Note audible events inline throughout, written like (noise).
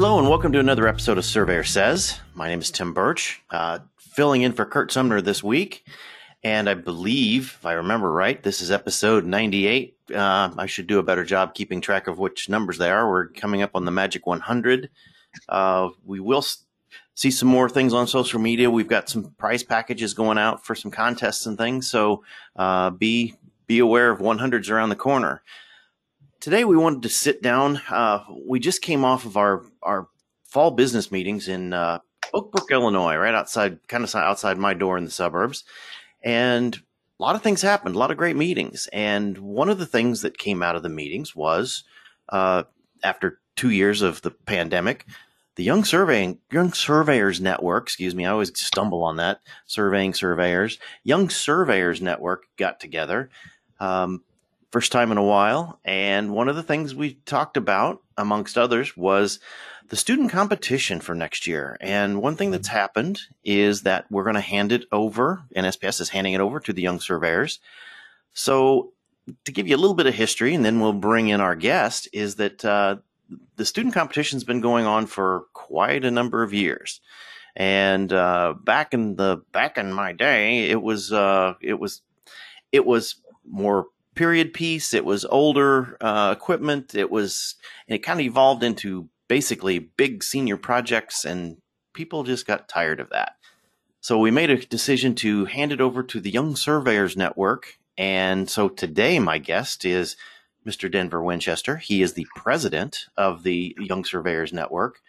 Hello, and welcome to another episode of Surveyor Says. My name is Tim Burch, uh, filling in for Curt Sumner this week. And I believe, if I remember right, this is episode 98. Uh, I should do a better job keeping track of which numbers they are. We're coming up on the magic 100. Uh, we will see some more things on social media. We've got some prize packages going out for some contests and things. So uh, be be aware of 100s around the corner today we wanted to sit down. Uh, we just came off of our our fall business meetings in uh, Oak Brook, Illinois, right outside, kind of outside my door in the suburbs, and a lot of things happened. A lot of great meetings, and one of the things that came out of the meetings was uh, after two years of the pandemic. The Young Surveying Young Surveyors Network, excuse me, I always stumble on that. Surveying Surveyors, Young Surveyors Network got together. Um, first time in a while. And one of the things we talked about, amongst others, was the student competition for next year. And one thing that's happened is that we're going to hand it over, NSPS is handing it over to the young surveyors. So, to give you a little bit of history, and then we'll bring in our guest, is that uh, the student competition's been going on for quite a number of years. And uh, back in the back in my day, it was uh, it was it was more period piece. It was older uh, equipment. It was, and it kind of evolved into basically big senior projects, and people just got tired of that. So we made a decision to hand it over to the Young Surveyors Network. And so today, my guest is Mr. Denver Winchester. He is the president of the Young Surveyors Network.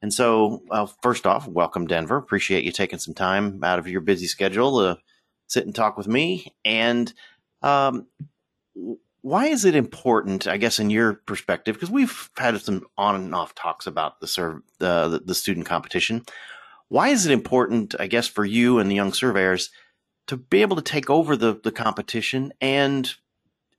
And so, well, first off, welcome, Denver. Appreciate you taking some time out of your busy schedule to sit and talk with me. And um, why is it important, I guess, in your perspective? Because we've had some on and off talks about the, serv- the the student competition. Why is it important, I guess, for you and the young surveyors to be able to take over the the competition and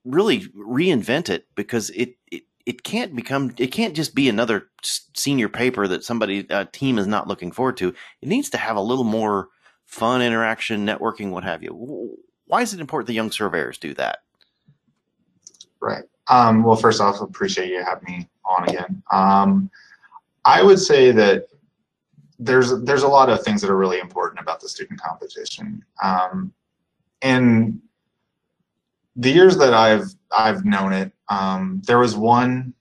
really reinvent it? Because it, it it can't become it can't just be another senior paper that somebody a team is not looking forward to. It needs to have a little more fun interaction, networking, what have you. Why is it important the young surveyors do that? Right. Um, well, first off, appreciate you having me on again. Um, I would say that there's there's a lot of things that are really important about the student competition. Um, in the years that I've I've known it, um, there was one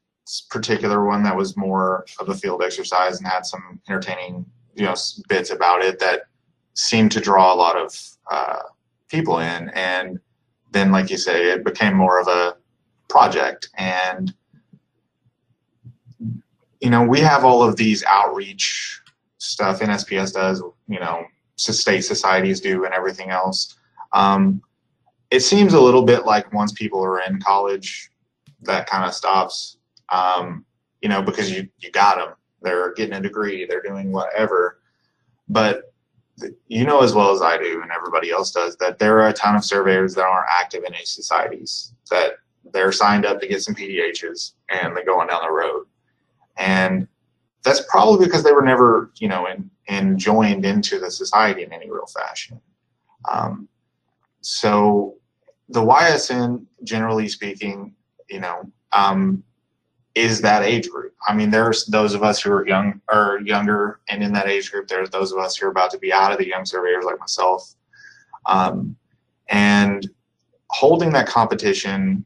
particular one that was more of a field exercise and had some entertaining you know bits about it that seemed to draw a lot of uh, people in, and then like you say, it became more of a project. And, you know, we have all of these outreach stuff NSPS does, you know, state societies do and everything else. Um, it seems a little bit like once people are in college, that kind of stops, um, you know, because you, you got them. They're getting a degree, they're doing whatever. But you know as well as I do, and everybody else does, that there are a ton of surveyors that aren't active in these societies that they're signed up to get some PDHs and they're going down the road. And that's probably because they were never, you know, in, in joined into the society in any real fashion. Um, so the YSN, generally speaking, you know, um, is that age group. I mean, there's those of us who are young or younger, and in that age group, there's those of us who are about to be out of the young surveyors like myself. Um, and holding that competition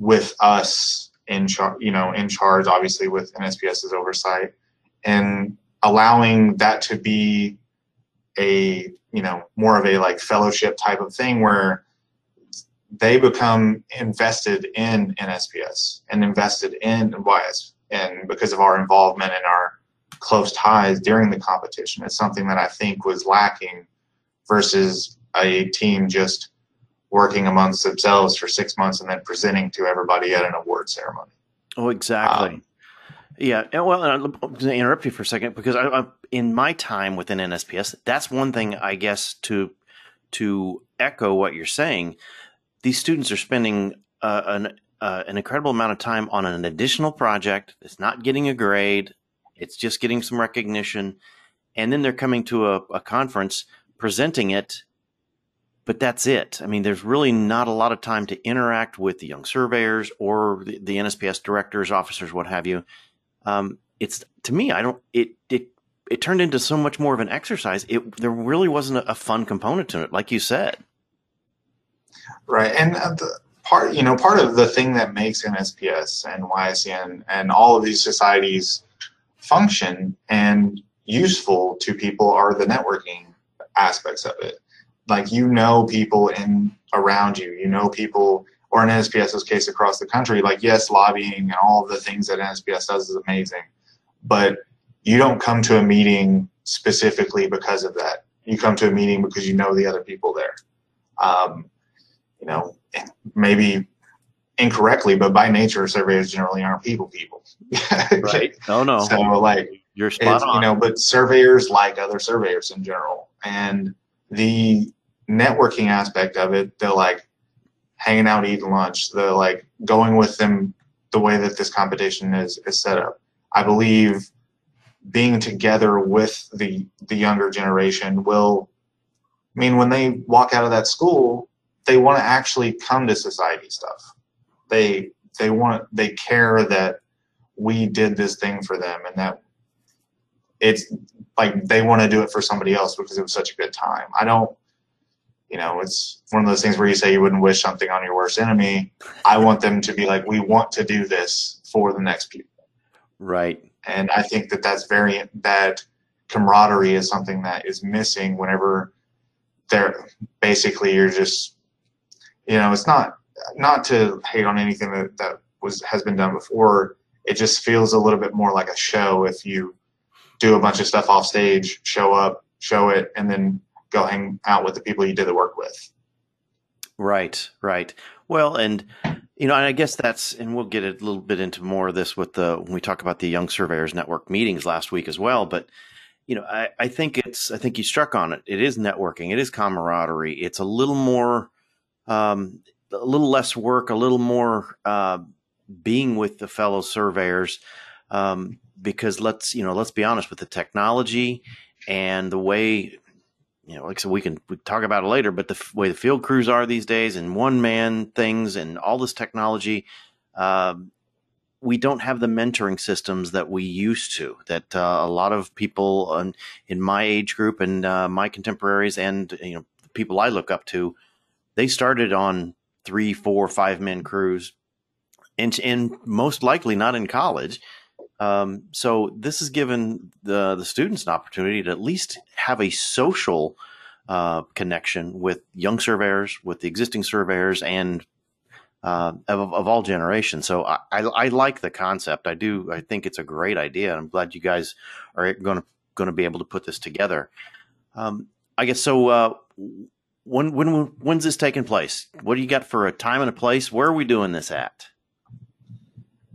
with us in charge, you know, in charge, obviously with NSPS's oversight, and allowing that to be a, you know, more of a like fellowship type of thing where they become invested in NSPS and invested in YS, and because of our involvement and our close ties during the competition, it's something that I think was lacking versus a team just working amongst themselves for six months and then presenting to everybody at an award ceremony. Oh, exactly. Um, yeah. Well, I'm going to interrupt you for a second because I, I, in my time within NSPS, that's one thing I guess to to echo what you're saying. These students are spending uh, an uh, an incredible amount of time on an additional project. It's not getting a grade. It's just getting some recognition, and then they're coming to a, a conference presenting it but that's it. I mean, there's really not a lot of time to interact with the young surveyors or the, the NSPS directors, officers, what have you. Um, it's to me, I don't. It it it turned into so much more of an exercise. It there really wasn't a, fun component to it, like you said. Right, and uh, the part you know part of the thing that makes NSPS and YSN and all of these societies function and useful to people are the networking aspects of it like you know people in around you. You know people or in nsps's case across the country. Like yes lobbying and all of the things that nsps does is amazing. But you don't come to a meeting specifically because of that. You come to a meeting because you know the other people there. Um, you know maybe incorrectly but by nature surveyors generally aren't people people. (laughs) Right. Oh no so like you're spot on. you know but surveyors like other surveyors in general. And the networking aspect of it, the like hanging out, eating lunch, the like going with them the way that this competition is is set up. I believe being together with the the younger generation will I mean when they walk out of that school, they want to actually come to society stuff. They they want they care that we did this thing for them and that it's like they want to do it for somebody else because it was such a good time. I don't you know, it's one of those things where you say you wouldn't wish something on your worst enemy. I want them to be like, we want to do this for the next people. Right. And I think that that's very, that camaraderie is something that is missing whenever they're basically, you're just, you know, it's not, not to hate on anything that, that was, has been done before. It just feels a little bit more like a show if you do a bunch of stuff off stage, show up, show it, and then go hang out with the people you did the work with. Right, right. Well, and you know, and I guess that's, and we'll get a little bit into more of this with the when we talk about the Young Surveyors Network meetings last week as well. But you know, I, I think it's, I think you struck on it. It is networking. It is camaraderie. It's a little more, um, a little less work, a little more uh, being with the fellow surveyors. Um, because let's, you know, let's be honest with the technology and the way you know, like so we can we talk about it later, but the f- way the field crews are these days and one man things and all this technology, uh, we don't have the mentoring systems that we used to. That uh, a lot of people in, in my age group and uh, my contemporaries and you know people I look up to, they started on three, four, five men crews, and and most likely not in college. Um, so this has given the the students an opportunity to at least have a social uh, connection with young surveyors, with the existing surveyors, and uh, of, of, all generations. So I, I, I, like the concept. I do. I think it's a great idea. I'm glad you guys are going to going to be able to put this together. Um, I guess so. Uh, when when when's this taking place? What do you got for a time and a place? Where are we doing this at?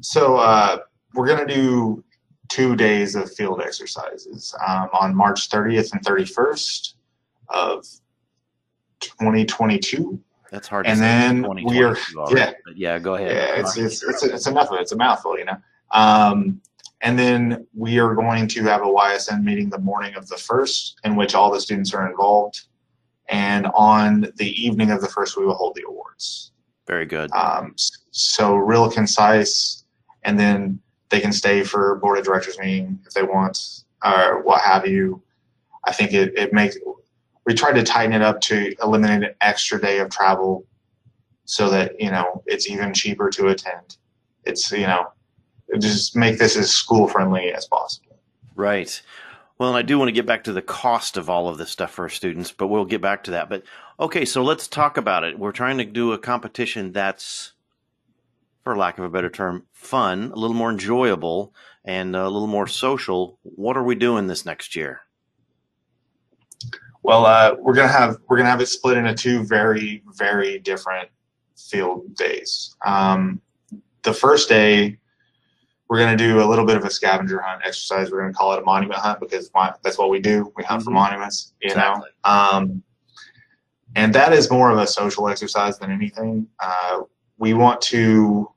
So uh, we're going to do two days of field exercises um, on March 30th and 31st of 2022. That's hard. And then we are, yeah, yeah. Go ahead. Yeah, it's it's it's, it's enough of it. It's a mouthful, you know. Um, and then we are going to have a YSN meeting the morning of the first, in which all the students are involved. And on the evening of the first, we will hold the awards. Very good. Um, so real concise, and then they can stay for board of directors meeting if they want or what have you. I think it, it makes we tried to tighten it up to eliminate an extra day of travel so that you know it's even cheaper to attend. It's you know just make this as school friendly as possible. Right. Well, and I do want to get back to the cost of all of this stuff for our students, but we'll get back to that. But okay, so let's talk about it. We're trying to do a competition that's for lack of a better term, fun, a little more enjoyable, and a little more social. What are we doing this next year? Well, uh, we're gonna have we're gonna have it split into two very very different field days. Um, the first day, we're gonna do a little bit of a scavenger hunt exercise. We're gonna call it a monument hunt because that's what we do. We hunt mm-hmm. for monuments, you exactly. know. Um, and that is more of a social exercise than anything. Uh, we want to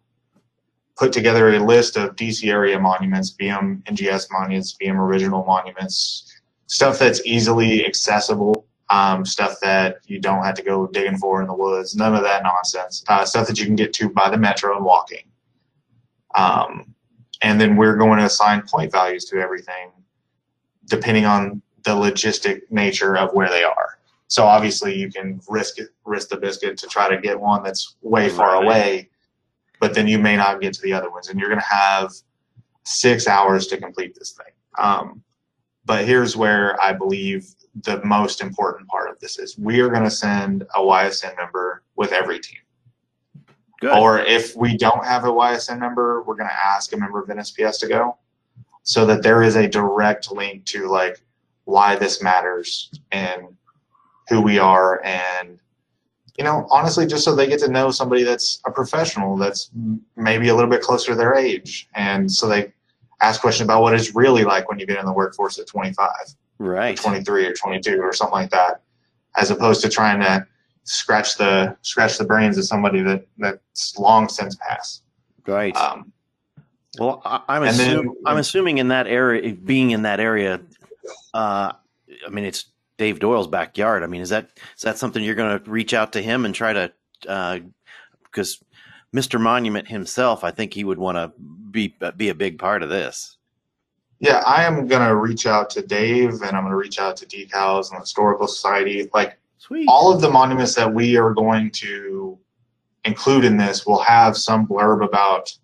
put together a list of DC area monuments, BM NGS monuments, BM original monuments, stuff that's easily accessible, um, stuff that you don't have to go digging for in the woods, none of that nonsense, uh, stuff that you can get to by the metro and walking. Um, and then we're going to assign point values to everything depending on the logistic nature of where they are. So obviously you can risk it, risk the biscuit to try to get one that's way far away, but then you may not get to the other ones, and you're going to have six hours to complete this thing. Um, but here's where I believe the most important part of this is: we are going to send a YSN member with every team. Good. Or if we don't have a YSN member, we're going to ask a member of NSPS to go, so that there is a direct link to like why this matters and who we are and you know honestly just so they get to know somebody that's a professional that's maybe a little bit closer to their age and so they ask questions about what it's really like when you get in the workforce at 25 right. or 23 or 22 or something like that as opposed to trying to scratch the scratch the brains of somebody that that's long since passed. Right. Um, well I, am assuming i'm assuming in that area being in that area uh, i mean it's Dave Doyle's backyard. I mean, is that is that something you're going to reach out to him and try to because uh, Mr. Monument himself, I think he would want to be be a big part of this. Yeah, I am going to reach out to Dave and I'm going to reach out to Decals and the Historical Society. Like Sweet. all of the monuments that we are going to include in this will have some blurb about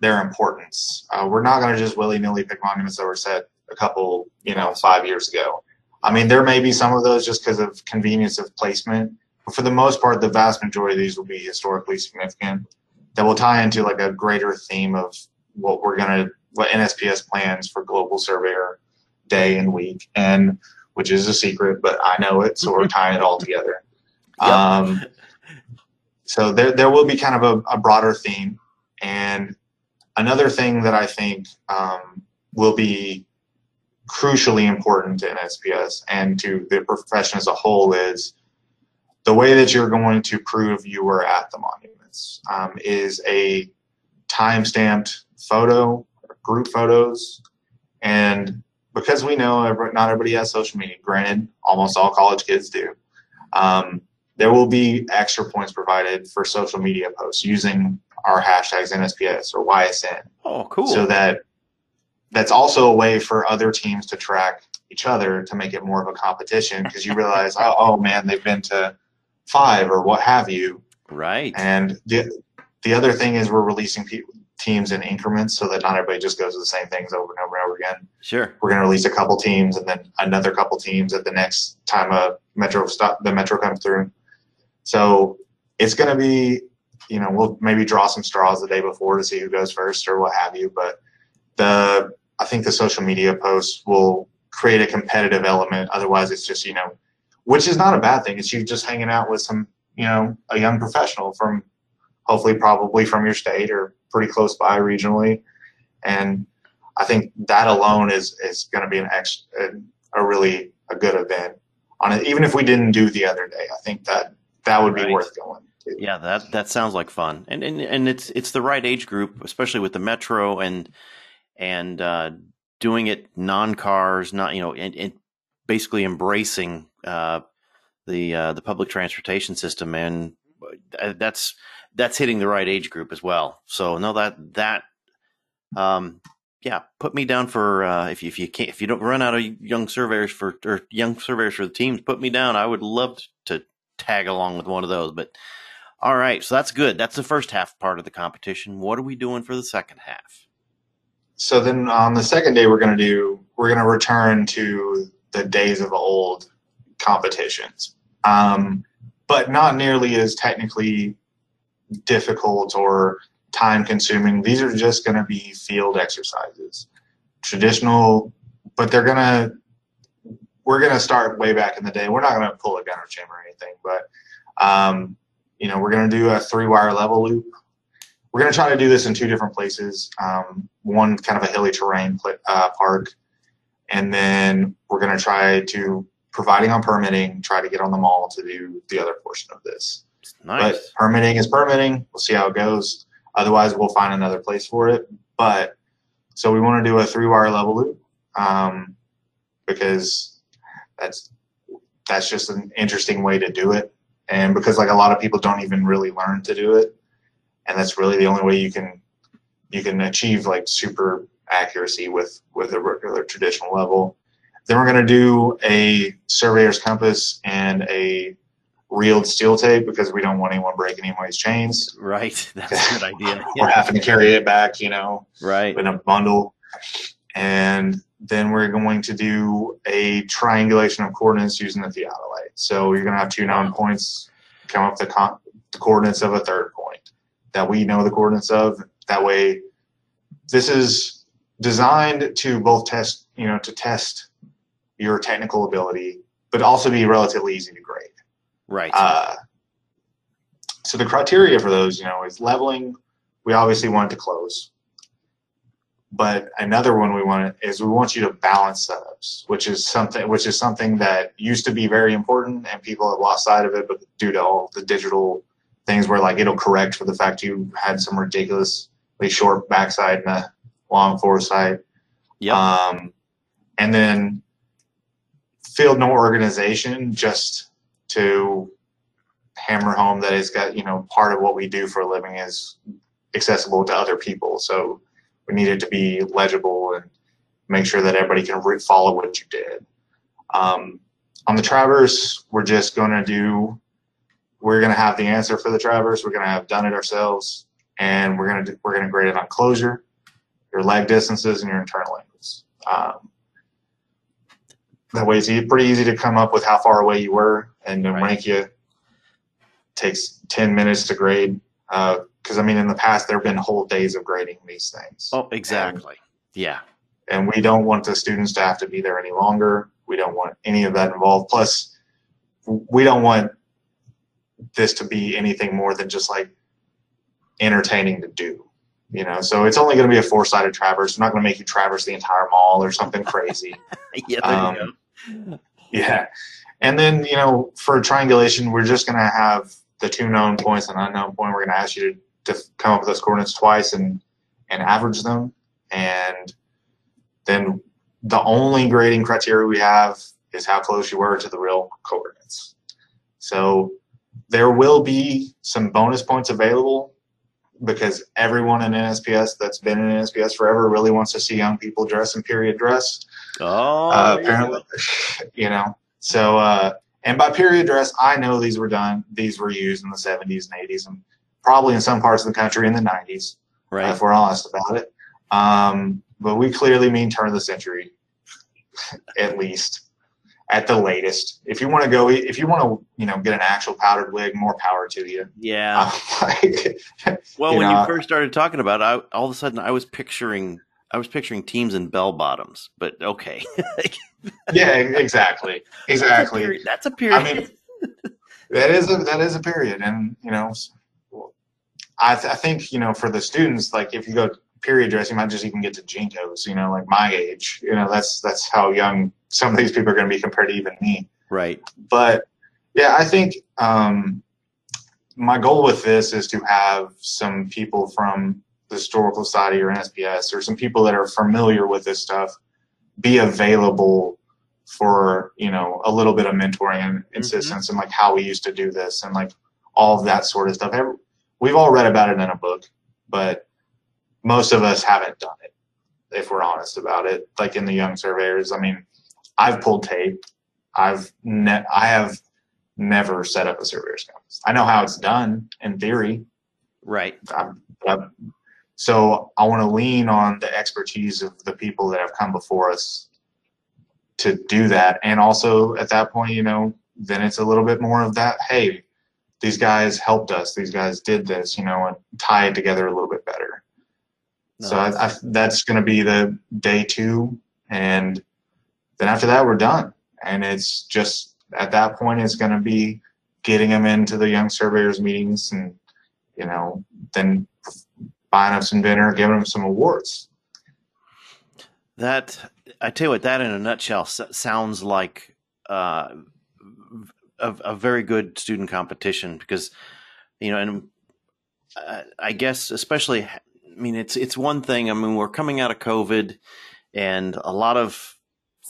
their importance. Uh, we're not going to just willy nilly pick monuments that were set a couple, you know, five years ago. I mean, there may be some of those just because of convenience of placement, but for the most part, the vast majority of these will be historically significant. That will tie into like a greater theme of what we're gonna, what NSPS plans for Global Surveyor Day and week, and which is a secret, but I know it, so we're tying it all together. (laughs) Yep. Um, so there, there will be kind of a, a, broader theme, and another thing that I think um, will be crucially important to NSPS and to the profession as a whole is the way that you're going to prove you were at the monuments um, is a time-stamped photo, group photos, and because we know not everybody has social media, granted, almost all college kids do, um, there will be extra points provided for social media posts using our hashtags NSPS or YSN. Oh, cool. So that that's also a way for other teams to track each other to make it more of a competition because you realize, oh, oh man, they've been to five or what have you. Right. And the the other thing is we're releasing pe- teams in increments so that not everybody just goes to the same things over and over and over again. Sure. We're going to release a couple teams and then another couple teams at the next time a metro stop the metro comes through. So it's going to be, you know, we'll maybe draw some straws the day before to see who goes first or what have you, but the I think the social media posts will create a competitive element. Otherwise, it's just, you know, which is not a bad thing. It's you just hanging out with some, you know, a young professional from hopefully probably from your state or pretty close by regionally. And I think that alone is, is going to be an ex, a, a really a good event on it. Even if we didn't do the other day, I think that that would be worth going. To. Yeah, that that sounds like fun, and and and it's it's the right age group, especially with the metro and and uh, doing it non cars, not you know, and, and basically embracing uh, the uh, the public transportation system, and uh, that's that's hitting the right age group as well. So no, that that um, yeah, put me down for uh, if you, if you can't if you don't run out of young surveyors for or young surveyors for the teams, put me down. I would love to tag along with one of those. But all right, so that's good. That's the first half part of the competition. What are we doing for the second half? So then on the second day we're going to do we're going to return to the days of old competitions um, but not nearly as technically difficult or time consuming these are just going to be field exercises traditional but they're going to we're going to start way back in the day. We're not going to pull a Gunter chain or anything, but um, you know, we're going to do a three wire level loop. We're going to try to do this in two different places. Um, one kind of a hilly terrain uh, park, and then we're going to try to, providing on permitting, try to get on the mall to do the other portion of this. Nice. But permitting is permitting. We'll see how it goes. Otherwise, we'll find another place for it. But so we want to do a three wire level loop um, because that's that's just an interesting way to do it and because like a lot of people don't even really learn to do it and that's really the only way you can you can achieve like super accuracy with with a regular traditional level. Then we're going to do a surveyor's compass and a reeled steel tape because we don't want anyone breaking anybody's chains. Right. (laughs) That's a good idea. (laughs) We're having to carry it back you know right. in a bundle. And then we're going to do a triangulation of coordinates using the theodolite. So you're going to have two known points, come up the, the coordinates of a third point that we know the coordinates of. That way, this is designed to both test, you know, to test your technical ability, but also be relatively easy to grade. Right. Uh, so the criteria for those, you know, is leveling. We obviously want it to close. But another one we want is we want you to balance setups, which is something which is something that used to be very important and people have lost sight of it, but due to all the digital things where like it'll correct for the fact you had some ridiculously short backsight and a long foresight. Yep. Um, and then field no organization just to hammer home that it's got you know part of what we do for a living is accessible to other people. So we need it to be legible and make sure that everybody can follow what you did. Um, on the traverse, we're just going to do, we're going to have the answer for the traverse. We're going to have done it ourselves, and we're going to we're going to grade it on closure, your leg distances, and your internal angles. Um, that way, it's pretty easy to come up with how far away you were and then Right. rank you. Takes ten minutes to grade. Uh, because I mean, in the past there have been whole days of grading these things. oh, exactly. Yeah. And we don't want the students to have to be there any longer. We don't want any of that involved. Plus, we don't want this to be anything more than just like entertaining to do. You know, so it's only going to be a four-sided traverse. We're not going to make you traverse the entire mall or something crazy. (laughs) Yeah. Um. Yeah. And then, you know, for triangulation, we're just going to have the two known points and unknown point. We're going to ask you to, to come up with those coordinates twice and, and average them. And then the only grading criteria we have is how close you were to the real coordinates. So there will be some bonus points available because everyone in NSPS that's been in NSPS forever really wants to see young people dress in period dress Oh, uh, apparently, go. (laughs) you know. So, uh, and by period dress, I know these were done. These were used in the 70s and 80s, and probably in some parts of the country in the 90s, right. if we're honest about it. Um, but we clearly mean turn of the century, (laughs) at least, at the latest. If you want to go, if you want to, you know, get an actual powdered wig, more power to you. Yeah. (laughs) Like, Well, you when know, you first started talking about it, I, all of a sudden I was picturing I was picturing teams in bell bottoms, but okay. (laughs) yeah, exactly, exactly. That's a period. I mean, that is a that is a period, and you know, I th- I think you know for the students, like if you go period dress, you might just even get to jinkos. You know, like my age. You know, that's that's how young some of these people are going to be compared to even me. right. But yeah, I think um, my goal with this is to have some people from the historical society or NSPS or some people that are familiar with this stuff be available for you know a little bit of mentoring and assistance and like how we used to do this and like all of that sort of stuff. We've all read about it in a book, but most of us haven't done it. If we're honest about it, like in the young surveyors, I mean, I've pulled tape. I've ne- I have never set up a surveyor's compass. I know how it's done in theory. Right. I'm, I'm, so I want to lean on the expertise of the people that have come before us to do that. And also at that point, you know, then it's a little bit more of that, hey, these guys helped us, these guys did this, you know, and tie it together a little bit better. So I, I, that's going to be the day two. And then after that, we're done. and it's just at that point it's going to be getting them into the young surveyors meetings and you know then buying them some dinner giving them some awards that i tell you what that in a nutshell sounds like uh, a, a, very good student competition because you know and uh, i guess especially i mean it's it's one thing i mean we're coming out of covid and a lot of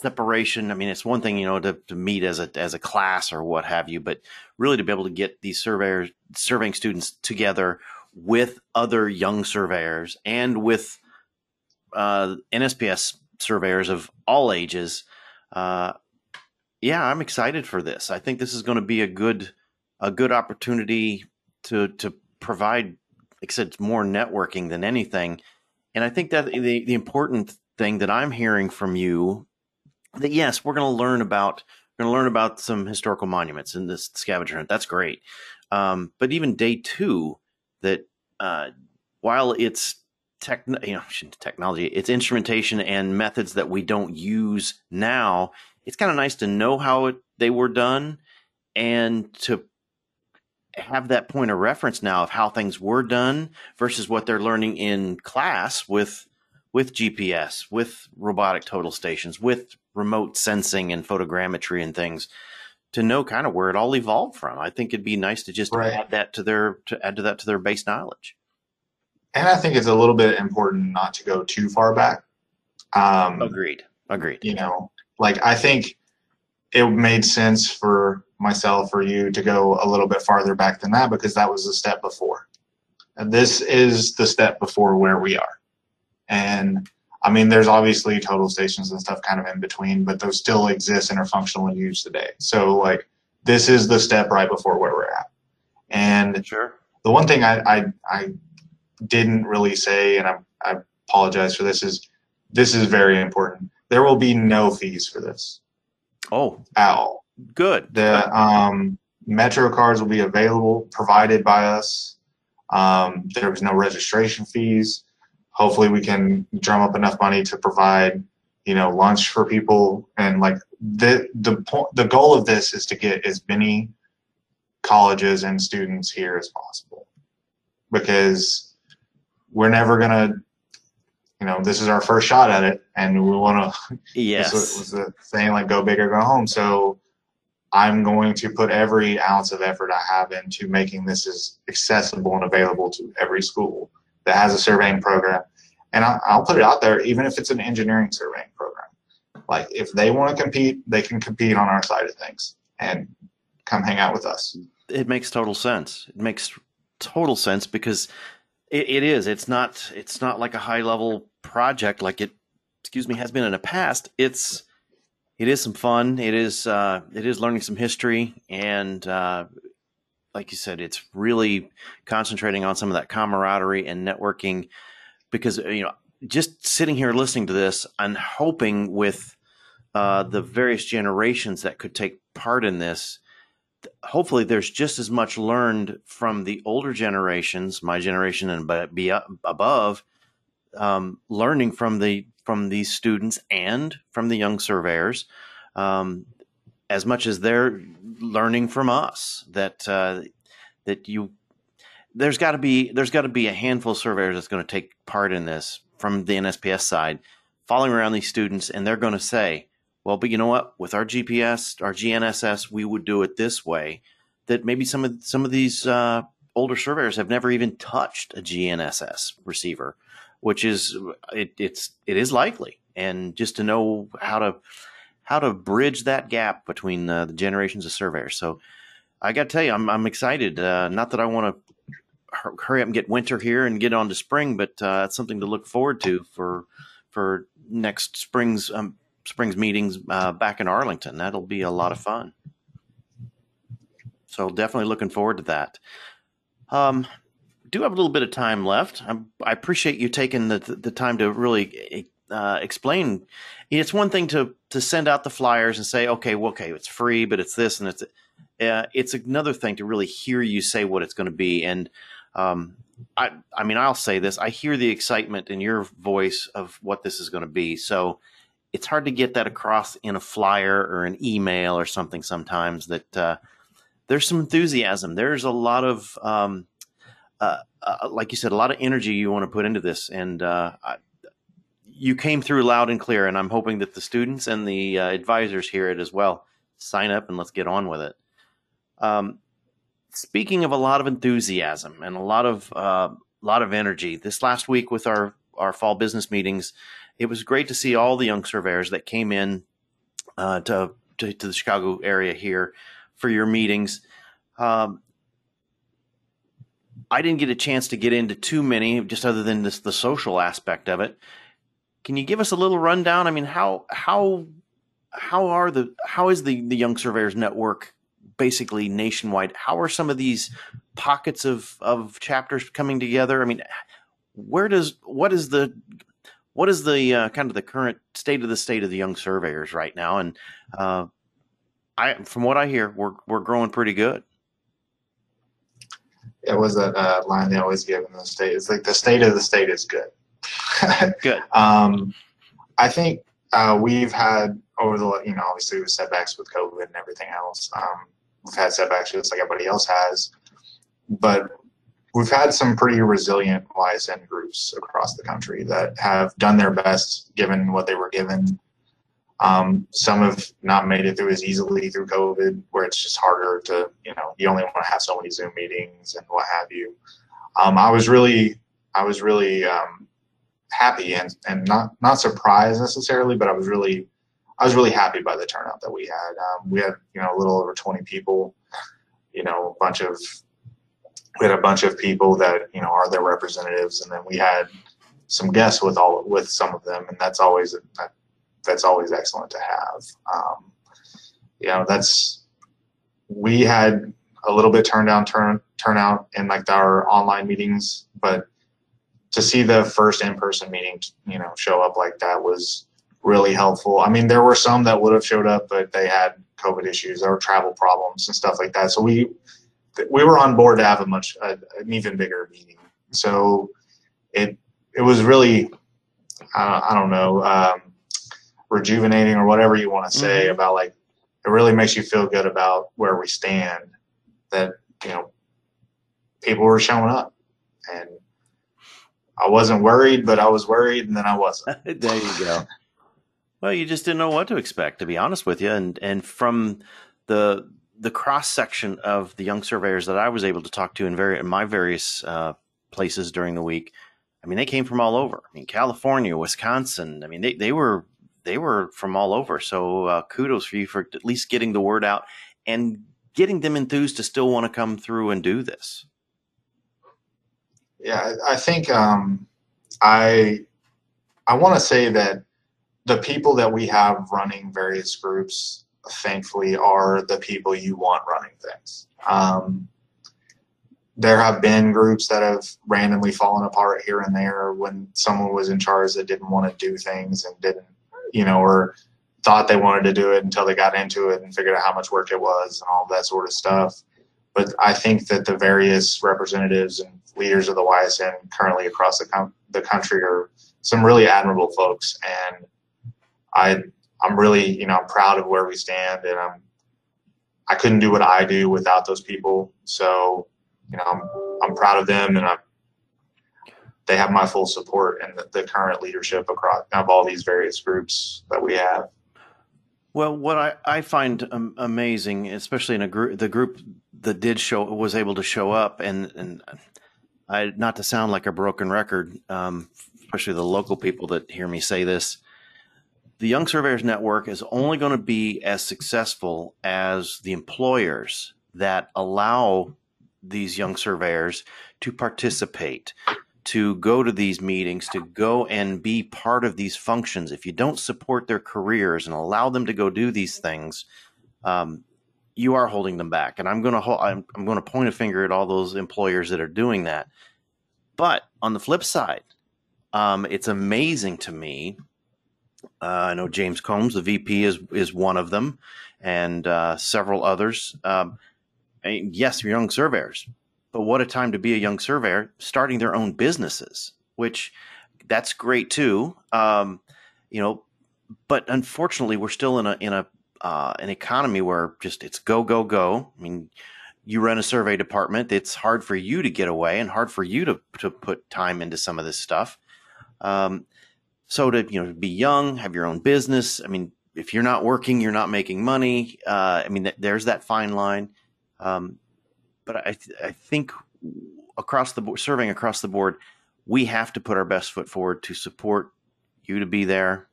separation. I mean, it's one thing, you know, to, to meet as a as a class or what have you, but really to be able to get these surveyors surveying students together with other young surveyors and with uh, NSPS surveyors of all ages. Uh, yeah, I'm excited for this. I think this is going to be a good a good opportunity to to provide, like I said, more networking than anything. And I think that the the important thing that I'm hearing from you that yes, we're going to learn about we're going to learn about some historical monuments in this scavenger hunt. That's great. Um, but even day two, that uh, while it's tech, you know, technology, it's instrumentation and methods that we don't use now. It's kind of nice to know how it, they were done and to have that point of reference now of how things were done versus what they're learning in class with with GPS, with robotic total stations, with remote sensing and photogrammetry and things to know kind of where it all evolved from. I think it'd be nice to just right. add that to their to add to that to their base knowledge. And I think it's a little bit important not to go too far back. Um, Agreed. Agreed. You know, like I think it made sense for myself or you to go a little bit farther back than that because that was the step before. And this is the step before where we are. And I mean, there's obviously total stations and stuff kind of in between, but those still exist and are functional and used today. So like this is the step right before where we're at. And sure. the one thing I, I, I didn't really say, and I, I apologize for this, is this is very important. There will be no fees for this. Oh, at all. Good. The um, Metro cards will be available, provided by us. Um, there was no registration fees hopefully we can drum up enough money to provide you know lunch for people. And like the the point the goal of this is to get as many colleges and students here as possible. Because we're never gonna you know this is our first shot at it and we want to yes. was, was the saying like go big or go home. So i'm going to put every ounce of effort i have into making this as accessible and available to every school that has a surveying program. And I'll, I'll put it out there, even if it's an engineering surveying program. Like if they want to compete, they can compete on our side of things and come hang out with us. It makes total sense. It makes total sense because it, it is. It's not. It's not like a high level project like it. Excuse me, has been in the past. It's. It is some fun. It is. Uh, it is learning some history and uh, like you said, it's really concentrating on some of that camaraderie and networking because, you know, just sitting here listening to this, I'm hoping with uh, the various generations that could take part in this, hopefully there's just as much learned from the older generations, my generation and be above, um, learning from the from these students and from the young surveyors. Um, as much as they're learning from us that uh, that you there's got to be there's got to be a handful of surveyors that's going to take part in this from the NSPS side, following around these students, and they're going to say, "Well, but you know what? With our GPS, our GNSS, we would do it this way." That maybe some of some of these uh, older surveyors have never even touched a GNSS receiver, which is it, it's it is likely, and just to know how to how to bridge that gap between uh, the generations of surveyors. So I got to tell you, I'm, I'm excited. Uh, not that I want to hurry up and get winter here and get on to spring, but uh, it's something to look forward to for for next spring's um, spring's meetings uh, back in Arlington. That'll be a lot of fun. So definitely looking forward to that. Um, do have a little bit of time left. I'm, i appreciate you taking the the time to really uh, explain. It's one thing to to send out the flyers and say, okay, well, okay, it's free, but it's this and it's. Uh, it's another thing to really hear you say what it's going to be, and um, I, I mean, I'll say this: I hear the excitement in your voice of what this is going to be. So, it's hard to get that across in a flyer or an email or something sometimes that uh, there's some enthusiasm. There's a lot of, um, uh, uh, like you said, a lot of energy you want to put into this. And uh, I, you came through loud and clear. And I'm hoping that the students and the uh, advisors hear it as well. Sign up and let's get on with it. Um, speaking of a lot of enthusiasm and a lot of, uh, lot of energy, this last week with our, our fall business meetings, it was great to see all the young surveyors that came in uh, to, to, to the Chicago area here for your meetings. Um, I didn't get a chance to get into too many, just other than this, the social aspect of it. Can you give us a little rundown? I mean, how how how are the how is the the Young Surveyors Network basically nationwide? How are some of these pockets of of chapters coming together? I mean, where does what is the what is the uh, kind of the current state of the state of the young surveyors right now? And uh, I, from what I hear, we're we're growing pretty good. It was a uh, line they always give in the state. It's like the state of the state is good. (laughs) good. Um, I think uh, we've had over the you know obviously with setbacks with COVID and everything else. Um, we've had setbacks just like everybody else has, but we've had some pretty resilient YSN groups across the country that have done their best given what they were given. Um, some have not made it through as easily through COVID, where it's just harder to, you know, you only want to have so many Zoom meetings and what have you. Um, I was really, I was really um, happy and, and not not surprised necessarily, but I was really, I was really happy by the turnout that we had. Um, we had, you know, a little over 20 people, you know, a bunch of we had a bunch of people that you know are their representatives, and then we had some guests with all with some of them, and that's always that's always excellent to have. Um, you know, that's we had a little bit turn down turn turnout in like our online meetings, but to see the first in person meeting, you know, show up like that was really helpful. I mean, there were some that would have showed up, but they had COVID issues or travel problems and stuff like that. So we we were on board to have a much uh, an even bigger meeting. So it it was really uh, I don't know um, rejuvenating or whatever you want to say mm-hmm. about like it really makes you feel good about where we stand. That you know people were showing up and I wasn't worried, but I was worried, and then I wasn't. (laughs) there you go. Well, you just didn't know what to expect, to be honest with you, and and from the the cross section of the young surveyors that I was able to talk to in, very, in my various uh, places during the week, I mean, they came from all over. I mean, California, Wisconsin. I mean, they, they were they were from all over. So uh, kudos for you for at least getting the word out and getting them enthused to still want to come through and do this. Yeah, I think um, I I want to say that the people that we have running various groups thankfully are the people you want running things. Um, there have been groups that have randomly fallen apart here and there when someone was in charge that didn't want to do things and didn't, you know, or thought they wanted to do it until they got into it and figured out how much work it was and all that sort of stuff. But I think that the various representatives and leaders of the YSN currently across the, com- the country are some really admirable folks. And I I'm really, you know, I'm proud of where we stand, and I'm I couldn't do what I do without those people. So, you know, I'm I'm proud of them, and I'm, they have my full support and the, the current leadership across of all these various groups that we have. Well, what I, I find um, amazing, especially in a group, the group that did show was able to show up, and and I not to sound like a broken record, um, especially the local people that hear me say this the Young Surveyors Network is only going to be as successful as the employers that allow these young surveyors to participate, to go to these meetings, to go and be part of these functions. If you don't support their careers and allow them to go do these things, um, you are holding them back. And I'm going to I'm, I'm going to point a finger at all those employers that are doing that. But on the flip side, um, it's amazing to me uh, I know James Combs, the VP, is is one of them, and uh, several others. Um, yes, young surveyors, but what a time to be a young surveyor starting their own businesses, which that's great too. Um, you know, but unfortunately, we're still in a in a uh, an economy where just it's go go go. I mean, you run a survey department. It's hard for you to get away and hard for you to to put time into some of this stuff. Um, so to you know be young, have your own business. I mean, if you're not working, you're not making money. Uh, I mean, th- there's that fine line. Um, but I th- I think across the board, serving across the board, we have to put our best foot forward to support you to be there,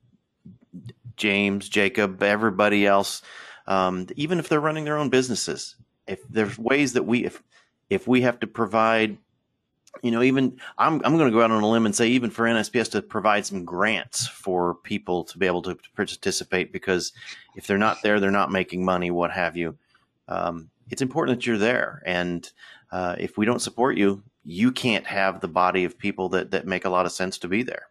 James, Jacob, everybody else, um, even if they're running their own businesses. If there's ways that we, if if we have to provide, you know, even I'm I'm going to go out on a limb and say even for NSPS to provide some grants for people to be able to participate because if they're not there, they're not making money, what have you. Um, it's important that you're there, and uh, if we don't support you, you can't have the body of people that that make a lot of sense to be there.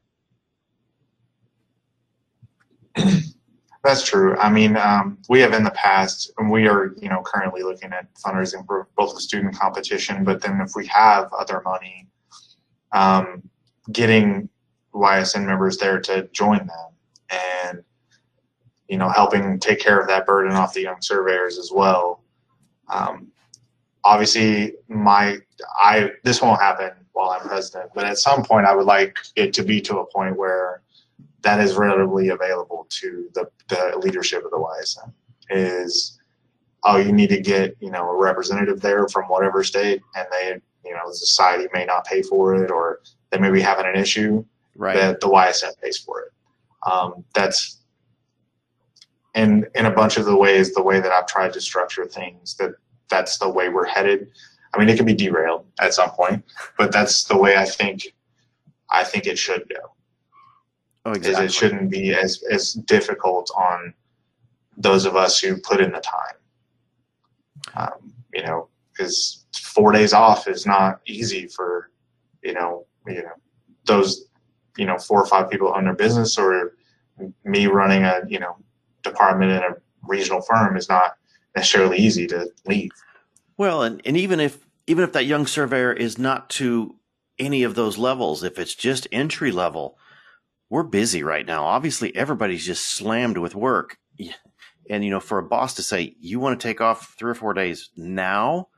That's true. I mean, um, we have in the past, and we are, you know, currently looking at fundraising for both the student competition, but then if we have other money, um, getting YSN members there to join them and, you know, helping take care of that burden off the young surveyors as well. Um, obviously, my I this won't happen while I'm president, but at some point, I would like it to be to a point where that is readily available to the, the leadership of the YSN is oh you need to get you know a representative there from whatever state and they you know the society may not pay for it or they may be having an issue right. that the YSN pays for it. Um, that's in in a bunch of the ways the way that I've tried to structure things that that's the way we're headed. I mean it can be derailed at some point but that's the way I think I think it should go Oh, exactly. it shouldn't be as as difficult on those of us who put in the time. Um, you know, because four days off is not easy for you know you know those you know four or five people own their business or me running a you know department in a regional firm is not necessarily easy to leave. Well, and, and even if even if that young surveyor is not to any of those levels, if it's just entry level, we're busy right now. Obviously, everybody's just slammed with work. And, you know, for a boss to say, you want to take off three or four days now?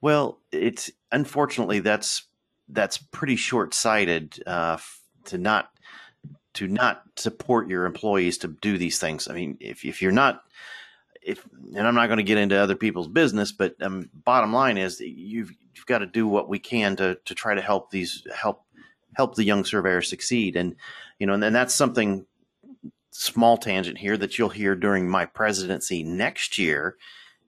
Well, it's unfortunately that's that's pretty short sighted uh, to not to not support your employees to do these things. I mean, if if you're not if and I'm not going to get into other people's business, but um, bottom line is you've you've got to do what we can to to try to help these help help the young surveyor succeed. And you know, and, and that's something small tangent here that you'll hear during my presidency next year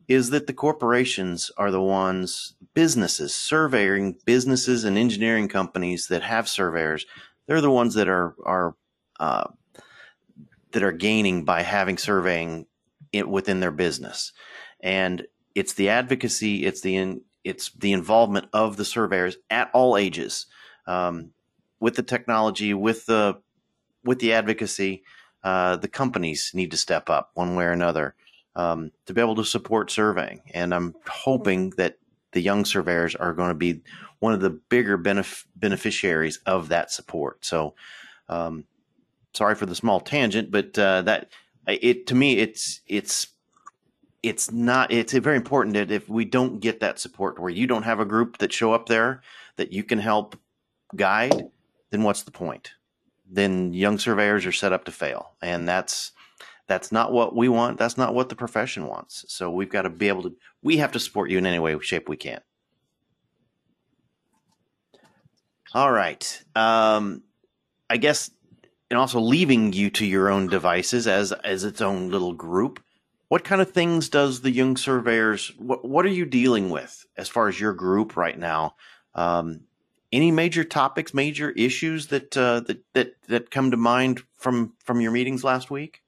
is that the corporations are the ones businesses surveying businesses and engineering companies that have surveyors they're the ones that are are uh, that are gaining by having surveying it within their business and it's the advocacy it's the in, it's the involvement of the surveyors at all ages um, with the technology, with the with the advocacy, uh, the companies need to step up one way or another um, to be able to support surveying. And I'm hoping that the young surveyors are going to be one of the bigger benef- beneficiaries of that support. So, um, sorry for the small tangent, but uh, that it to me it's it's it's not it's very important that if we don't get that support where you don't have a group that show up there that you can help guide then what's the point? Then young surveyors are set up to fail, and that's that's not what we want. That's not what the profession wants. So we've got to be able to. We have to support you in any way, shape we can. All right. Um, I guess, and also leaving you to your own devices as as its own little group. What kind of things does the young surveyors? What what are you dealing with as far as your group right now? Um, any major topics, major issues that uh, that that that come to mind from from your meetings last week?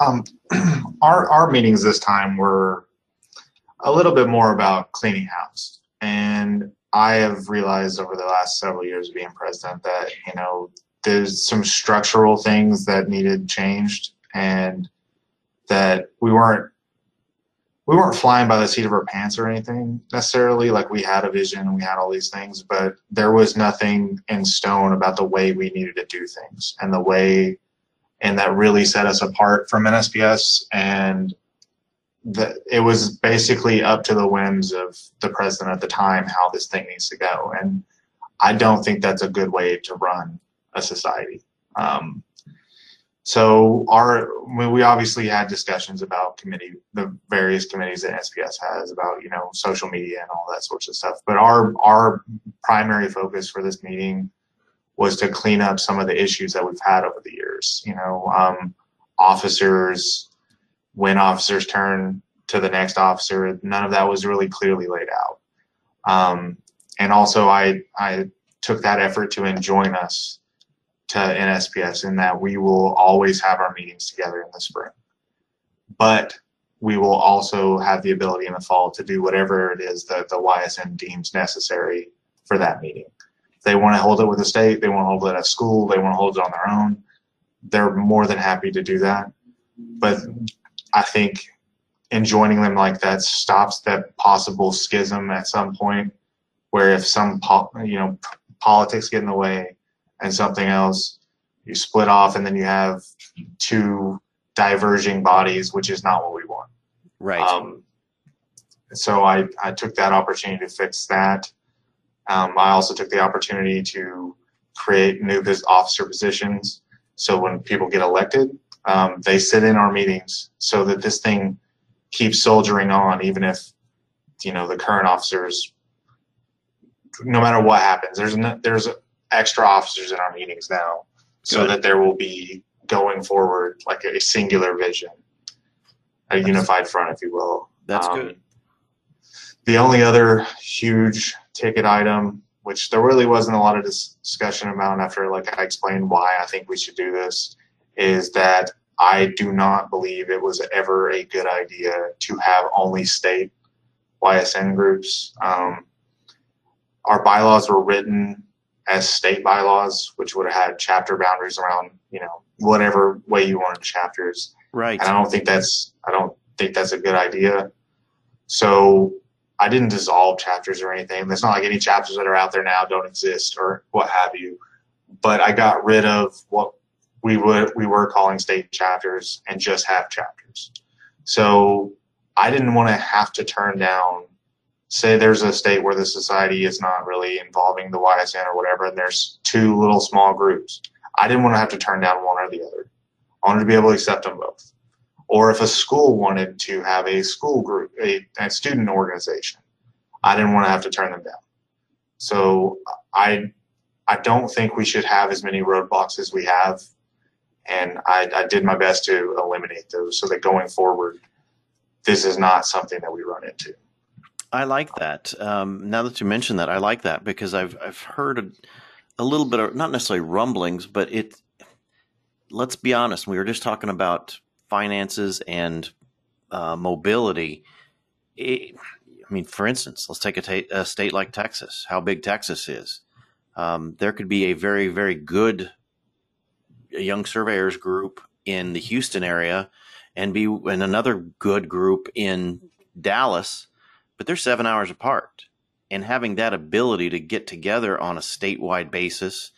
Um, (clears throat) our our meetings this time were a little bit more about cleaning house, and I have realized over the last several years of being president that you know there's some structural things that needed changed, and that we weren't we weren't flying by the seat of our pants or anything necessarily. Like we had a vision and we had all these things, but there was nothing in stone about the way we needed to do things and the way and that really set us apart from NSPS. And the, it was basically up to the whims of the president at the time how this thing needs to go. And I don't think that's a good way to run a society. Um, so our we obviously had discussions about committee the various committees that SPS has about you know social media and all that sorts of stuff. But our our primary focus for this meeting was to clean up some of the issues that we've had over the years. You know, um, officers when officers turn to the next officer, none of that was really clearly laid out. Um, and also, I I took that effort to enjoin us to NSPS in that we will always have our meetings together in the spring. But we will also have the ability in the fall to do whatever it is that the YSN deems necessary for that meeting. If they want to hold it with the state, they want to hold it at school, they want to hold it on their own, they're more than happy to do that. But I think in joining them like that stops that possible schism at some point where if some you know politics get in the way and something else. You split off, and then you have two diverging bodies, which is not what we want. Right. Um, so I, I took that opportunity to fix that. Um, I also took the opportunity to create new officer positions. So when people get elected, um, they sit in our meetings so that this thing keeps soldiering on, even if you know the current officers. No matter what happens, there's no, there's extra officers in our meetings now so Good. that there will be going forward like a singular vision, a That's unified front, if you will. That's um, good. The only other huge ticket item, which there really wasn't a lot of discussion about after like I explained why I think we should do this, is that I do not believe it was ever a good idea to have only state YSN groups. Um, our bylaws were written as state bylaws, which would have had chapter boundaries around, you know, whatever way you wanted chapters. Right. And I don't think that's I don't think that's a good idea. So I didn't dissolve chapters or anything. It's not like any chapters that are out there now don't exist or what have you. But I got rid of what we would we were calling state chapters and just have chapters. So I didn't want to have to turn down say there's a state where the society is not really involving the YSN or whatever, and there's two little small groups. I didn't want to have to turn down one or the other. I wanted to be able to accept them both. Or if a school wanted to have a school group, a, a student organization, I didn't want to have to turn them down. So I I don't think we should have as many roadblocks as we have. And I, I did my best to eliminate those so that going forward, this is not something that we run into. I like that. Um, now that you mention that, I like that because I've I've heard a, a, little bit of not necessarily rumblings, but it. Let's be honest. We were just talking about finances and uh, mobility. It, I mean, for instance, let's take a, ta- a, state like Texas. How big Texas is. Um, there could be a very very good young surveyors group in the Houston area, and be and another good group in Dallas but they're seven hours apart. And having that ability to get together on a statewide basis,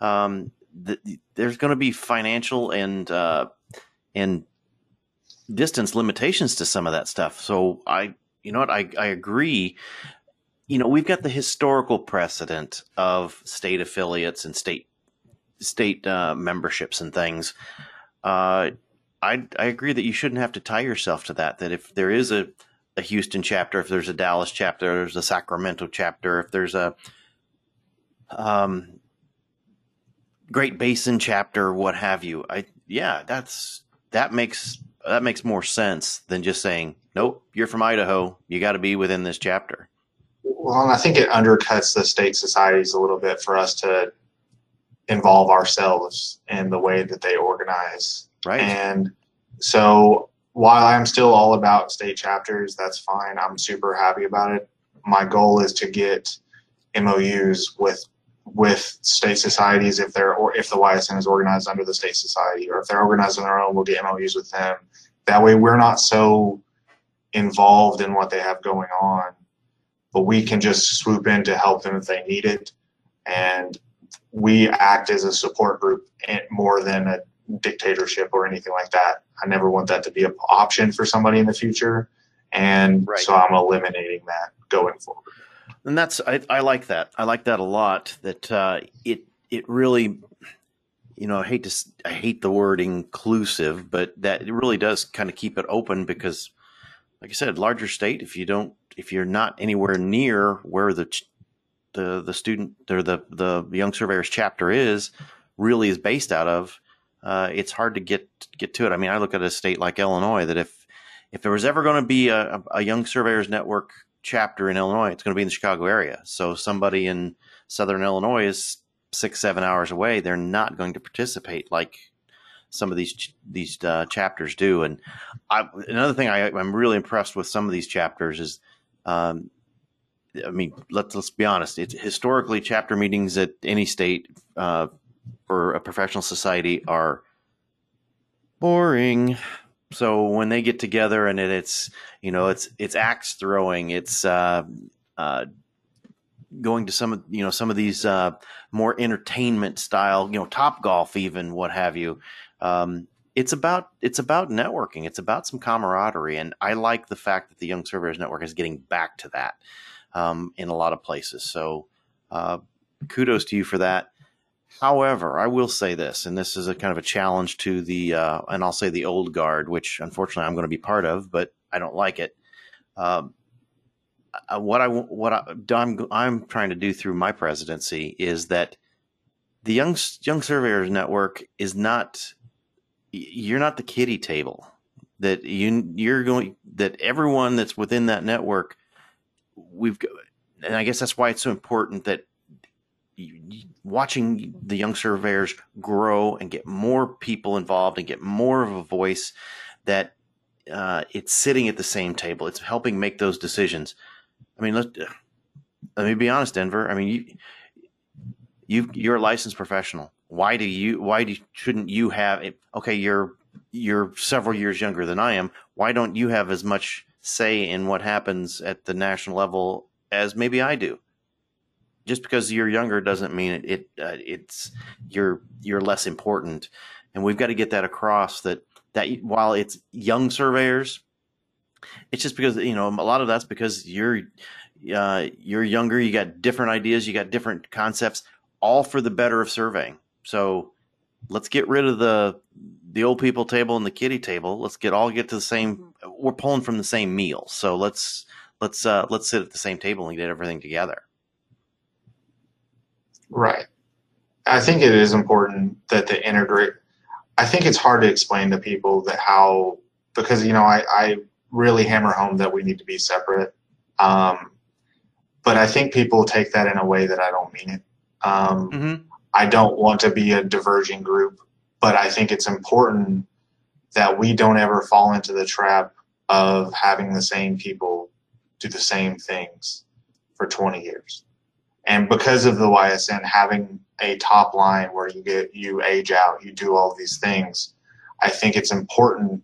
um, the, there's going to be financial and uh, and distance limitations to some of that stuff. So I, you know what, I, I agree. You know, we've got the historical precedent of state affiliates and state state uh, memberships and things. Uh, I I agree that you shouldn't have to tie yourself to that. That if there is a a Houston chapter, if there's a Dallas chapter, there's a Sacramento chapter, if there's a um, Great Basin chapter, what have you. I yeah, that's that makes that makes more sense than just saying, nope, you're from Idaho, you got to be within this chapter. Well, and I think it undercuts the state societies a little bit for us to involve ourselves in the way that they organize. Right. And so while I'm still all about state chapters, that's fine. I'm super happy about it. My goal is to get MOUs with with state societies if they're or if the YSN is organized under the state society or if they're organized on their own, we'll get MOUs with them. That way, we're not so involved in what they have going on, but we can just swoop in to help them if they need it, and we act as a support group more than a dictatorship or anything like that. I never want that to be an option for somebody in the future, and right. so I'm eliminating that going forward. And that's I, I like that. I like that a lot. That uh, it it really, you know, I hate to I hate the word inclusive, but that it really does kind of keep it open because, like I said, larger state. If you don't, if you're not anywhere near where the the the student or the the young surveyors chapter is really is based out of, uh, it's hard to get get to it. I mean, I look at a state like Illinois that if if there was ever going to be a, a young surveyors network chapter in Illinois, it's going to be in the Chicago area. So somebody in Southern Illinois is six seven hours away. They're not going to participate like some of these these uh, chapters do. And I, another thing I, am really impressed with some of these chapters is um, I mean, let's let's be honest. It's historically chapter meetings at any state uh, or a professional society are boring. So when they get together and it, it's you know it's it's axe throwing, it's uh, uh, going to some you know some of these uh, more entertainment style, you know, Topgolf even what have you. Um, it's about it's about networking. It's about some camaraderie, and I like the fact that the Young Surveyors Network is getting back to that um, in a lot of places. So uh, kudos to you for that. However, I will say this, and this is a kind of a challenge to the, uh, and I'll say the old guard, which unfortunately I'm going to be part of, but I don't like it. Um, uh, what I what I, I'm I'm trying to do through my presidency is that the young young surveyors network is not you're not the kitty table that you you're going that everyone that's within that network we've and I guess that's why it's so important that watching the young surveyors grow and get more people involved and get more of a voice that uh, it's sitting at the same table. It's helping make those decisions. I mean, let let me be honest, Denver. I mean, you you you're a licensed professional. Why do you why do shouldn't you have okay? You're you're several years younger than I am. Why don't you have as much say in what happens at the national level as maybe I do. Just because you're younger doesn't mean it, it uh, it's you're you're less important, and we've got to get that across that that while it's young surveyors, it's just because you know a lot of that's because you're uh, you're younger, you got different ideas, you got different concepts, all for the better of surveying. So let's get rid of the the old people table and the kitty table. Let's get all get to the same. Mm-hmm. We're pulling from the same meal, so let's let's uh, let's sit at the same table and get everything together. Right. I think it is important that the integrate. I think it's hard to explain to people that how because you know I, I really hammer home that we need to be separate, um, but I think people take that in a way that I don't mean it. Um, mm-hmm. I don't want to be a diverging group but I think it's important that we don't ever fall into the trap of having the same people do the same things for 20 years. And because of the YSN having a top line where you get you age out, you do all these things, I think it's important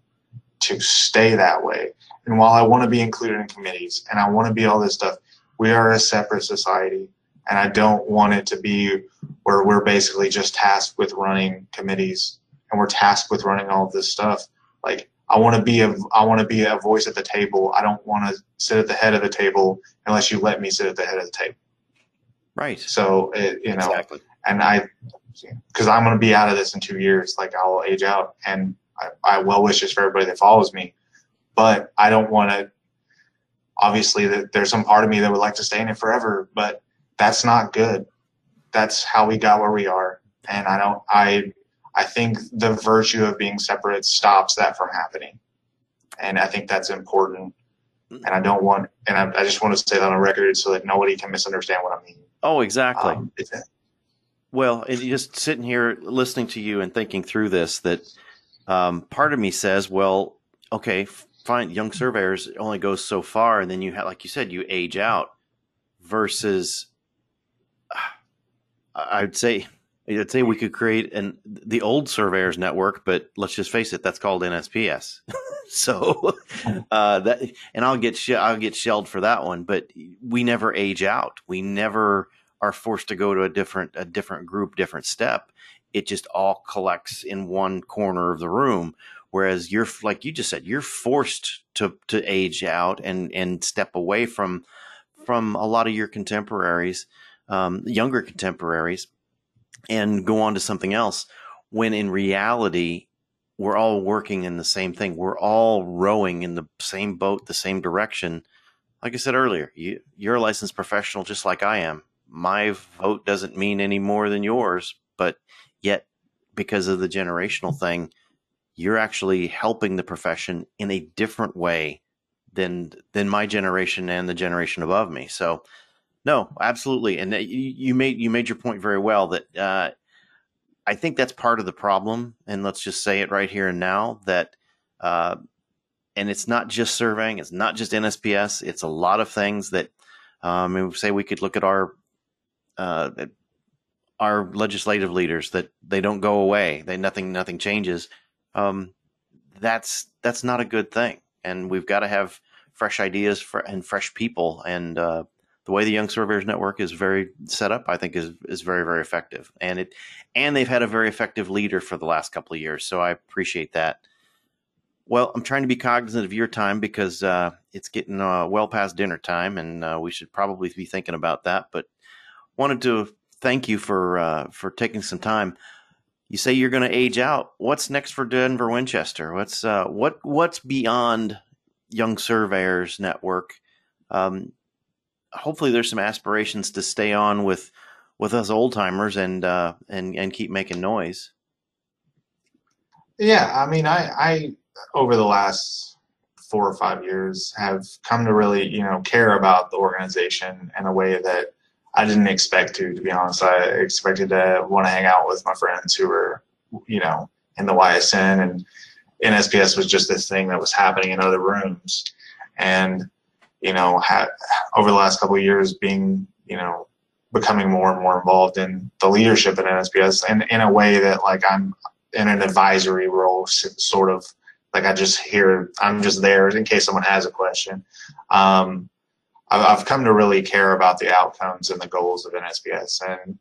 to stay that way. And while I want to be included in committees and I want to be all this stuff, we are a separate society and I don't want it to be where we're basically just tasked with running committees and we're tasked with running all this stuff. Like I want to be a I want to be a voice at the table. I don't want to sit at the head of the table unless you let me sit at the head of the table. Right. So it, you know, exactly. and I because I'm going to be out of this in two years. Like I'll age out, and I, I well wishes for everybody that follows me, but I don't want to. Obviously, that there's some part of me that would like to stay in it forever, but that's not good. That's how we got where we are, and I don't. I I think the virtue of being separate stops that from happening, and I think that's important. And I don't want, and I, I just want to say that on record so that nobody can misunderstand what I mean. Oh, exactly. Um, well, just sitting here listening to you and thinking through this, that um, part of me says, well, okay, fine, young surveyors only goes so far, and then you have, like you said, you age out. Versus, I'd say I'd say we could create an the old surveyors network, but let's just face it, that's called NSPS. (laughs) so uh, that, and I'll get I'll get shelled for that one. But we never age out. We never are forced to go to a different a different group, different step. it just all collects in one corner of the room. Whereas you're like you just said, you're forced to to age out and and step away from from a lot of your contemporaries, um, younger contemporaries, and go on to something else. When in reality, we're all working in the same thing. We're all rowing in the same boat, the same direction. Like I said earlier, you, you're a licensed professional just like I am. My vote doesn't mean any more than yours, but yet, because of the generational thing, you're actually helping the profession in a different way than than my generation and the generation above me. So, no, absolutely, and you, made you made your point very well that uh, I think that's part of the problem. And let's just say it right here and now that, uh, and it's not just surveying, it's not just NSPS, it's a lot of things that, um, say we could look at our uh, our legislative leaders that they don't go away, they nothing nothing changes um, that's that's not a good thing. And we've got to have fresh ideas for, and fresh people. And uh, the way the Young Surveyors Network is very set up, I think, is is very very effective. And it and they've had a very effective leader for the last couple of years, so I appreciate that. Well, I'm trying to be cognizant of your time because uh, it's getting uh, well past dinner time, and uh, we should probably be thinking about that. But wanted to thank you for uh, for taking some time you say you're going to age out. What's next for Denver Winchester? What's uh, what what's beyond Young Surveyors Network? Um, hopefully, there's some aspirations to stay on with with us old timers and uh, and and keep making noise. Yeah, I mean, I I over the last four or five years have come to really you know care about the organization in a way that I didn't expect to, to be honest. I expected to want to hang out with my friends who were, you know, in the YSN and NSPS was just this thing that was happening in other rooms. And, you know, ha- over the last couple of years being, you know, becoming more and more involved in the leadership at NSPS and in a way that like I'm in an advisory role, sort of like I just hear, I'm just there in case someone has a question. Um, I've come to really care about the outcomes and the goals of NSPS, and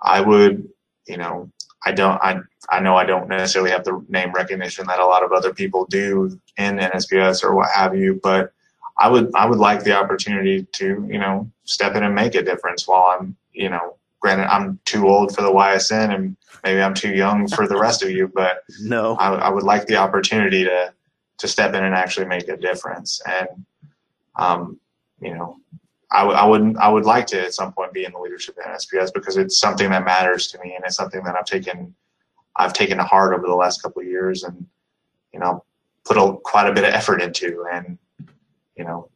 I would, you know, I don't, I, I know I don't necessarily have the name recognition that a lot of other people do in NSPS or what have you, but I would, I would like the opportunity to, you know, step in and make a difference while I'm, you know, granted I'm too old for the YSN and maybe I'm too young for the rest of you, but (laughs) no, I, I would like the opportunity to, to step in and actually make a difference. And, um, you know, I, w- I wouldn't I would like to at some point be in the leadership of NSPS because it's something that matters to me and it's something that I've taken I've taken to heart over the last couple of years and you know put a, quite a bit of effort into and you know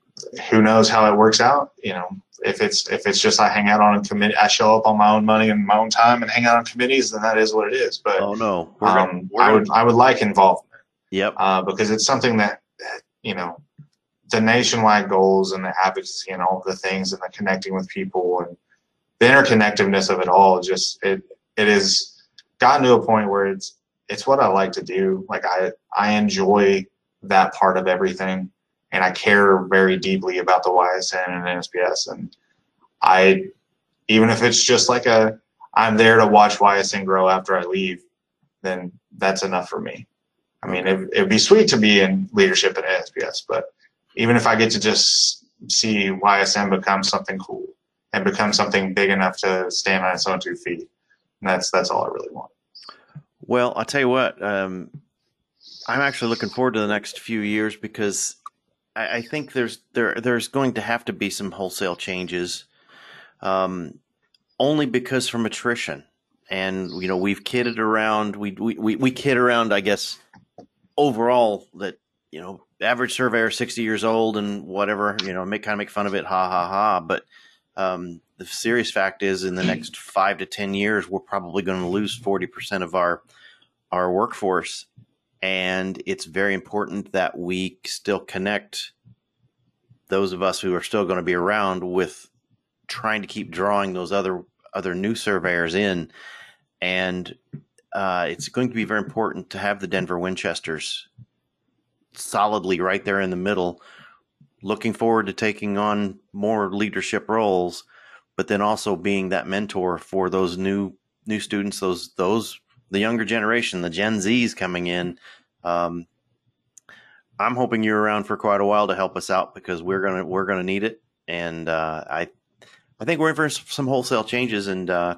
who knows how it works out you know if it's if it's just I hang out on a committee I show up on my own money and my own time and hang out on committees then that is what it is. But oh no. We're um, gonna, I would I would like involvement. Yep. Uh, because it's something that you know the nationwide goals and the advocacy and all the things and the connecting with people and the interconnectiveness of it all just it it is gotten to a point where it's it's what I like to do. Like I I enjoy that part of everything and I care very deeply about the YSN and NSPS and I even if it's just like a I'm there to watch YSN grow after I leave, then that's enough for me. I mean, it, it'd be sweet to be in leadership at NSPS, but even if I get to just see YSN become something cool and become something big enough to stand on its own two feet, that's that's all I really want. Well, I'll tell you what, um, I'm actually looking forward to the next few years because I, I, think there's there there's going to have to be some wholesale changes, um, only because from attrition, and you know we've kidded around, we we we, we kid around, I guess, overall that you know average surveyor 60 years old and whatever you know make kind of make fun of it ha ha ha. But um, the serious fact is in the next five to ten years we're probably going to lose 40% of our our workforce and it's very important that we still connect those of us who are still going to be around with trying to keep drawing those other other new surveyors in and uh, it's going to be very important to have the denver winchesters solidly right there in the middle. Looking forward to taking on more leadership roles, but then also being that mentor for those new new students, those those the younger generation, the Gen Zs coming in. Um, I'm hoping you're around for quite a while to help us out because we're gonna we're gonna need it, and uh, I I think we're in for some wholesale changes, and uh,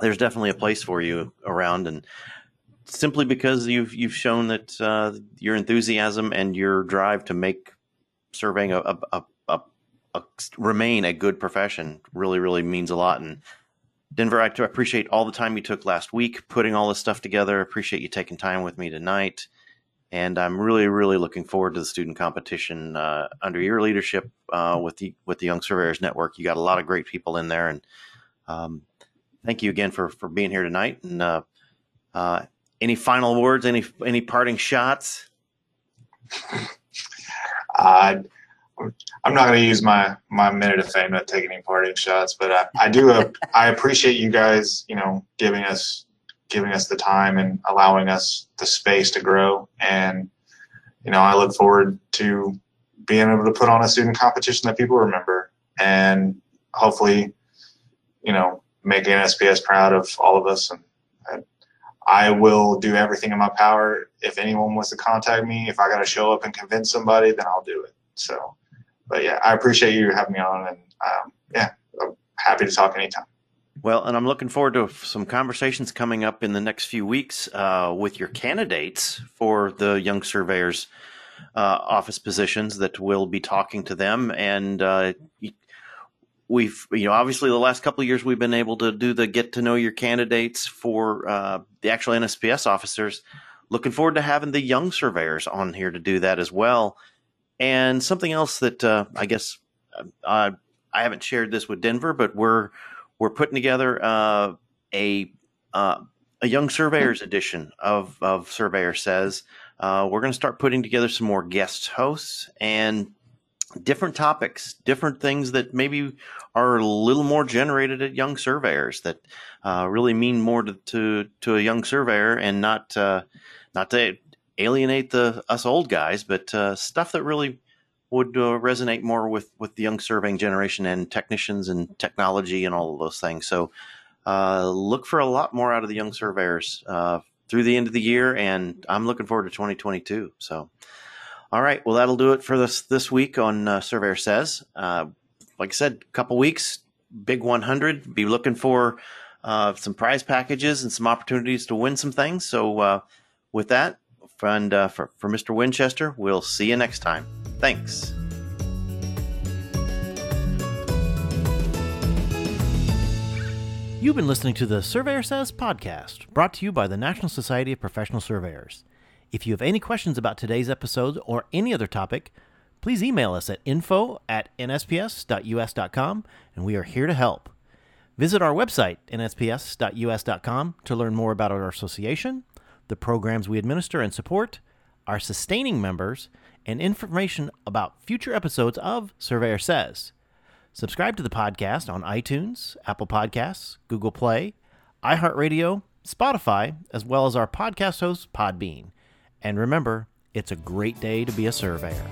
there's definitely a place for you around, and simply because you've you've shown that uh, your enthusiasm and your drive to make surveying a, a, a, a, a remain a good profession really really means a lot, and Denver, I appreciate all the time you took last week putting all this stuff together. I appreciate you taking time with me tonight. And I'm really, really looking forward to the student competition uh, under your leadership uh, with the with the Young Surveyors Network. You got a lot of great people in there, and um, thank you again for for being here tonight. And uh, uh any final words? Any any parting shots? I'm not going to use my my minute of fame to take any parting shots, but I, I do uh, I appreciate you guys, you know, giving us giving us the time and allowing us the space to grow. And you know, I look forward to being able to put on a student competition that people remember, and hopefully, you know, making SPS proud of all of us. And, and I will do everything in my power. If anyone wants to contact me, if I got to show up and convince somebody, then I'll do it. So but yeah, I appreciate you having me on, and um, yeah, I'm happy to talk anytime. Well, and I'm looking forward to some conversations coming up in the next few weeks uh, with your candidates for the Young Surveyors uh, office positions that we'll be talking to them. And uh, we've, you know, obviously the last couple of years we've been able to do the get to know your candidates for uh, the actual NSPS officers. Looking forward to having the young surveyors on here to do that as well. And something else that uh, I guess uh, I haven't shared this with Denver, but we're we're putting together uh, a uh, a young surveyors edition of of Surveyor Says. Uh, we're going to start putting together some more guest hosts and different topics, different things that maybe are a little more generated at young surveyors that uh, really mean more to, to, to a young surveyor and not not to alienate the us old guys, but uh, stuff that really would uh, resonate more with with the young surveying generation and technicians and technology and all of those things. So uh, look for a lot more out of the young surveyors uh, through the end of the year, and I'm looking forward to 2022. So. All right, well that'll do it for this this week on uh, Surveyor Says. Uh, like I said, a couple weeks, big 100. Be looking for some prize packages and some opportunities to win some things. So with that, and uh, for, for Mr. Winchester, we'll see you next time. Thanks. You've been listening to the Surveyor Says podcast, brought to you by the National Society of Professional Surveyors. If you have any questions about today's episode or any other topic, please email us at info at nsps.us.com and we are here to help. Visit our website, nsps.us.com, to learn more about our association the programs we administer and support, our sustaining members, and information about future episodes of Surveyor Says. Subscribe to the podcast on iTunes, Apple Podcasts, Google Play, iHeartRadio, Spotify, as well as our podcast host, Podbean. And remember, it's a great day to be a surveyor.